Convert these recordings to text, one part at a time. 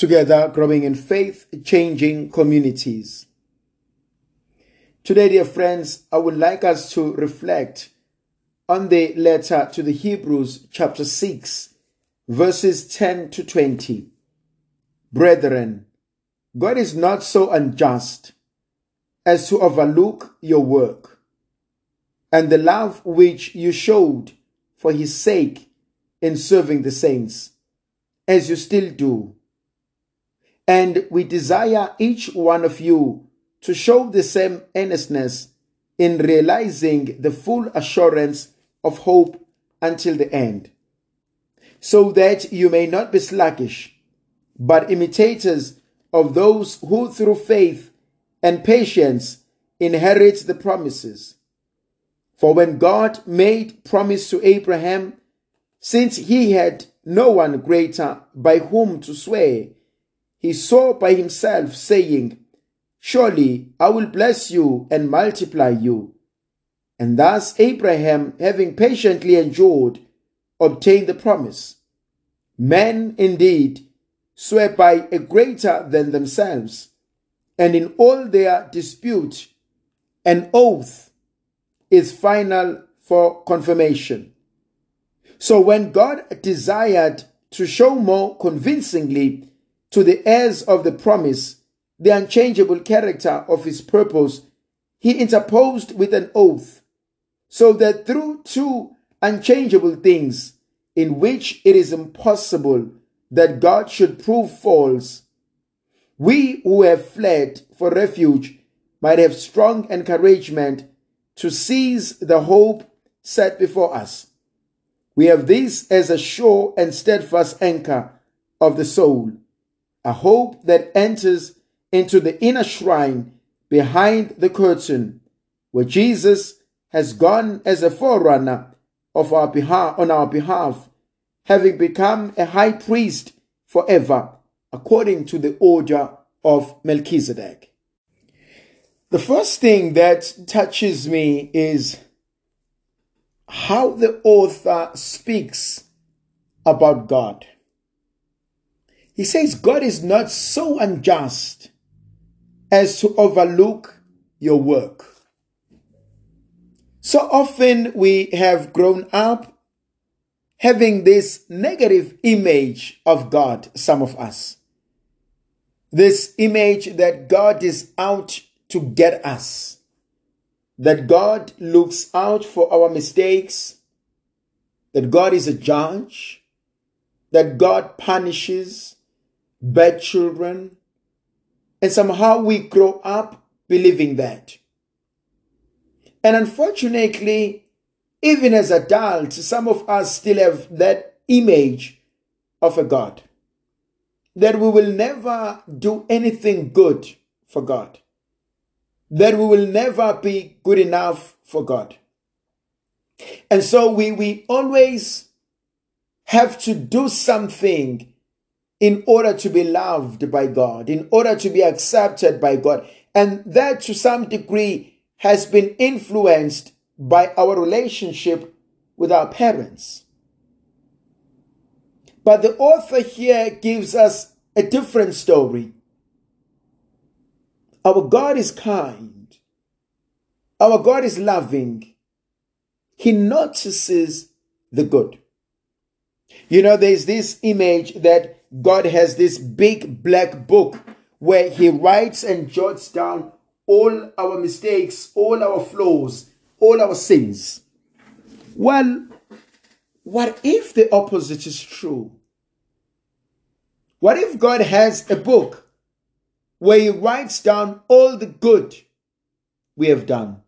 together growing in faith, changing communities. Today, dear friends, I would like us to reflect on the letter to the Hebrews, chapter 6, verses 10 to 20. Brethren, God is not so unjust as to overlook your work and the love which you showed for his sake in serving the saints, as you still do. And we desire each one of you to show the same earnestness in realizing the full assurance of hope until the end, so that you may not be sluggish, but imitators of those who through faith and patience inherit the promises. For when God made promise to Abraham, since he had no one greater by whom to swear, he swore by himself, saying, Surely I will bless you and multiply you. And thus Abraham, having patiently endured, obtained the promise. Men indeed swear by a greater than themselves, and in all their dispute, an oath is final for confirmation. So when God desired to show more convincingly to the heirs of the promise the unchangeable character of his purpose, he interposed with an oath so that through two unchangeable things in which it is impossible that God should prove false, we who have fled for refuge might have strong encouragement to seize the hope set before us. We have this as a sure and steadfast anchor of the soul, a hope that enters into the inner shrine behind the curtain, where Jesus has gone as a forerunner of our behalf, on our behalf, having become a high priest forever, according to the order of Melchizedek. The first thing that touches me is how the author speaks about God. He says, God is not so unjust as to overlook your work. So often we have grown up having this negative image of God, some of us. This image that God is out to get us, that God looks out for our mistakes, that God is a judge, that God punishes bad children, and somehow we grow up believing that. And unfortunately, even as adults, some of us still have that image of a God. That we will never do anything good for God. That we will never be good enough for God. And so we, we always have to do something in order to be loved by God, in order to be accepted by God. And that to some degree has been influenced by our relationship with our parents. But the author here gives us a different story. Our God is kind. Our God is loving. He notices the good. You know, there's this image that God has this big black book where he writes and jots down all our mistakes, all our flaws, all our sins. Well, what if the opposite is true? What if God has a book where He writes down all the good we have done?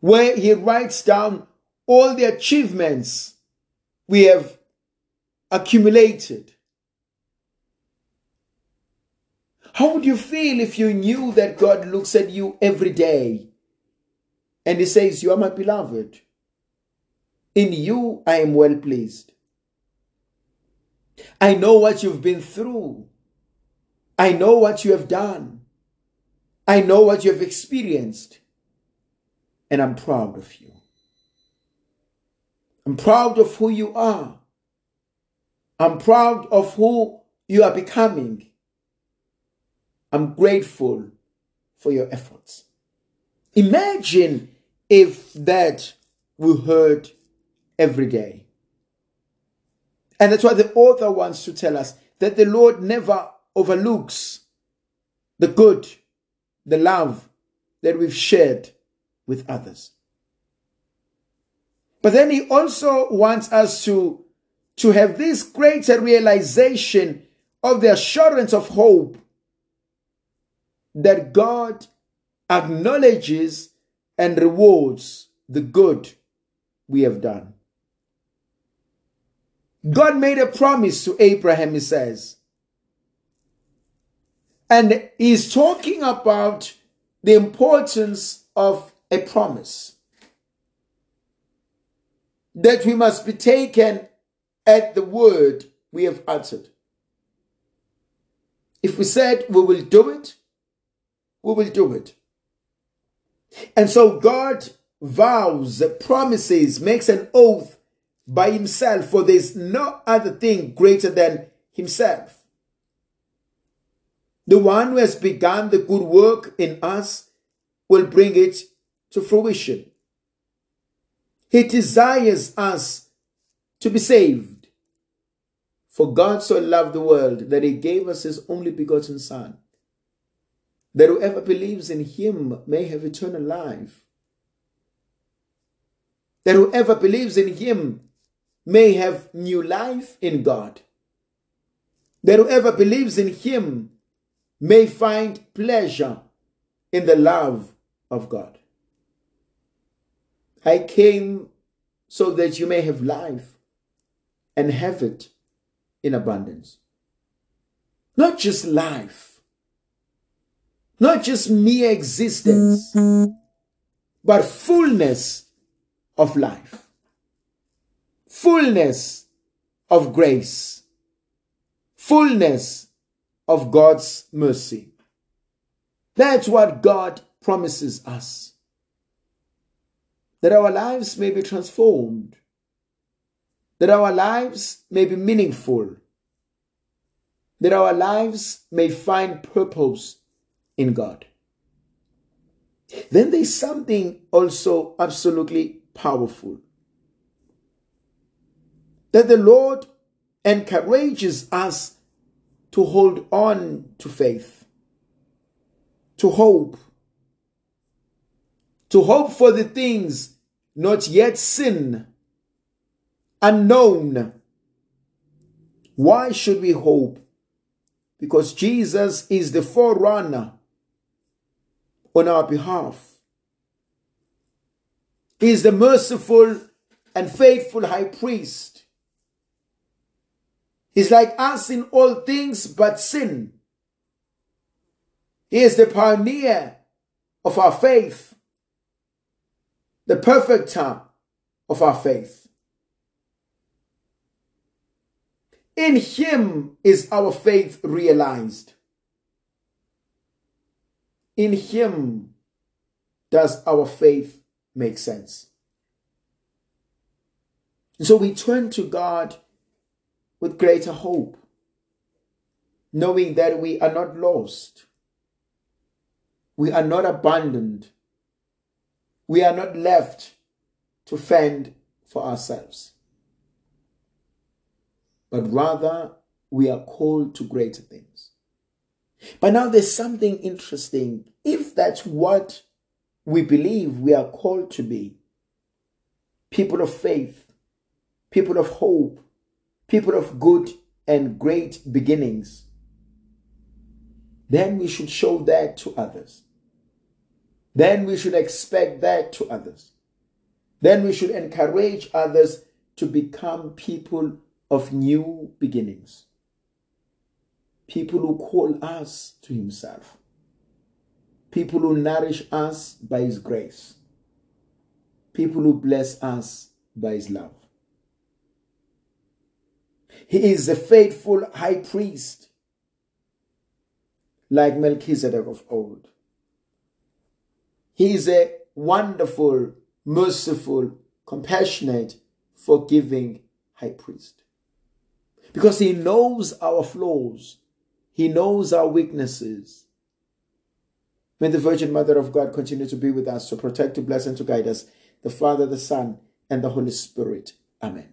Where He writes down all the achievements we have accumulated? How would you feel if you knew that God looks at you every day and He says, You are my beloved? In you I am well pleased. I know what you've been through. I know what you have done. I know what you have experienced. And I'm proud of you. I'm proud of who you are. I'm proud of who you are becoming. I'm grateful for your efforts. Imagine if that we heard every day. And that's why the author wants to tell us that the Lord never overlooks the good, the love that we've shared with others. But then he also wants us to, to have this greater realization of the assurance of hope that God acknowledges and rewards the good we have done. God made a promise to Abraham, he says. And he's talking about the importance of a promise. That we must be taken at the word we have uttered. If we said we will do it, we will do it. And so God vows, promises, makes an oath by himself, for there's no other thing greater than himself. The one who has begun the good work in us will bring it to fruition. He desires us to be saved. For God so loved the world that he gave us his only begotten Son, that whoever believes in him may have eternal life. That whoever believes in him may have new life in God. That whoever believes in him may find pleasure in the love of God. I came so that you may have life and have it in abundance. Not just life, not just mere existence, but fullness of life, fullness of grace, fullness of God's mercy. That's what God promises us. That our lives may be transformed, that our lives may be meaningful, that our lives may find purpose in God. Then there's something also absolutely powerful that the Lord encourages us to hold on to faith, to hope, to hope for the things not yet seen, unknown. Why should we hope? Because Jesus is the forerunner on our behalf. He is the merciful and faithful high priest. He's like us in all things but sin. He is the pioneer of our faith, the perfecter of our faith. In Him is our faith realized. In Him does our faith make sense. So we turn to God with greater hope, knowing that we are not lost, we are not abandoned, we are not left to fend for ourselves, but rather we are called to greater things. But now there's something interesting. If that's what we believe we are called to be people of faith, people of hope, people of good and great beginnings, then we should show that to others. Then we should expect that to others. Then we should encourage others to become people of new beginnings. People who call us to Himself. People who nourish us by His grace. People who bless us by His love. He is a faithful high priest, like Melchizedek of old. He is a wonderful, merciful, compassionate, forgiving high priest. Because He knows our flaws, He knows our weaknesses. May the Virgin Mother of God continue to be with us, to protect, to bless, and to guide us, the Father, the Son, and the Holy Spirit. Amen.